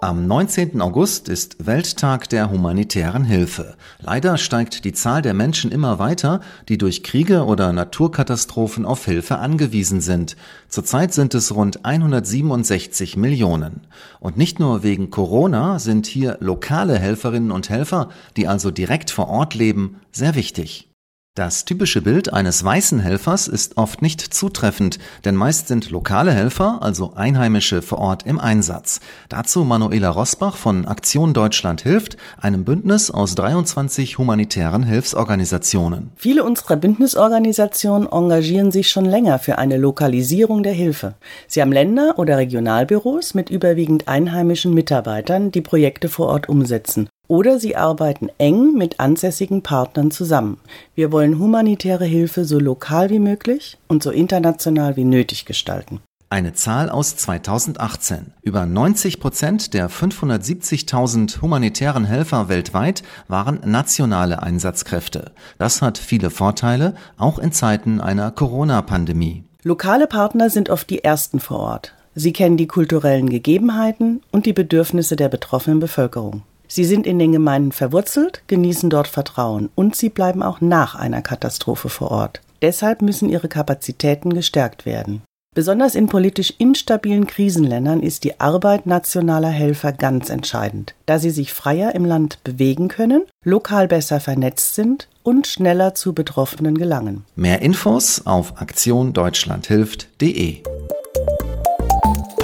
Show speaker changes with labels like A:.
A: Am 19. August ist Welttag der humanitären Hilfe. Leider steigt die Zahl der Menschen immer weiter, die durch Kriege oder Naturkatastrophen auf Hilfe angewiesen sind. Zurzeit sind es rund 167 Millionen. Und nicht nur wegen Corona sind hier lokale Helferinnen und Helfer, die also direkt vor Ort leben, sehr wichtig. Das typische Bild eines weißen Helfers ist oft nicht zutreffend, denn meist sind lokale Helfer, also Einheimische vor Ort im Einsatz. Dazu Manuela Rosbach von Aktion Deutschland hilft, einem Bündnis aus 23 humanitären Hilfsorganisationen.
B: Viele unserer Bündnisorganisationen engagieren sich schon länger für eine Lokalisierung der Hilfe. Sie haben Länder- oder Regionalbüros mit überwiegend einheimischen Mitarbeitern, die Projekte vor Ort umsetzen oder sie arbeiten eng mit ansässigen Partnern zusammen. Wir wollen humanitäre Hilfe so lokal wie möglich und so international wie nötig gestalten.
A: Eine Zahl aus 2018. Über 90 Prozent der 570.000 humanitären Helfer weltweit waren nationale Einsatzkräfte. Das hat viele Vorteile, auch in Zeiten einer Corona-Pandemie.
B: Lokale Partner sind oft die ersten vor Ort. Sie kennen die kulturellen Gegebenheiten und die Bedürfnisse der betroffenen Bevölkerung. Sie sind in den Gemeinden verwurzelt, genießen dort Vertrauen und sie bleiben auch nach einer Katastrophe vor Ort. Deshalb müssen ihre Kapazitäten gestärkt werden. Besonders in politisch instabilen Krisenländern ist die Arbeit nationaler Helfer ganz entscheidend, da sie sich freier im Land bewegen können, lokal besser vernetzt sind und schneller zu Betroffenen gelangen.
A: Mehr Infos auf aktiondeutschlandhilft.de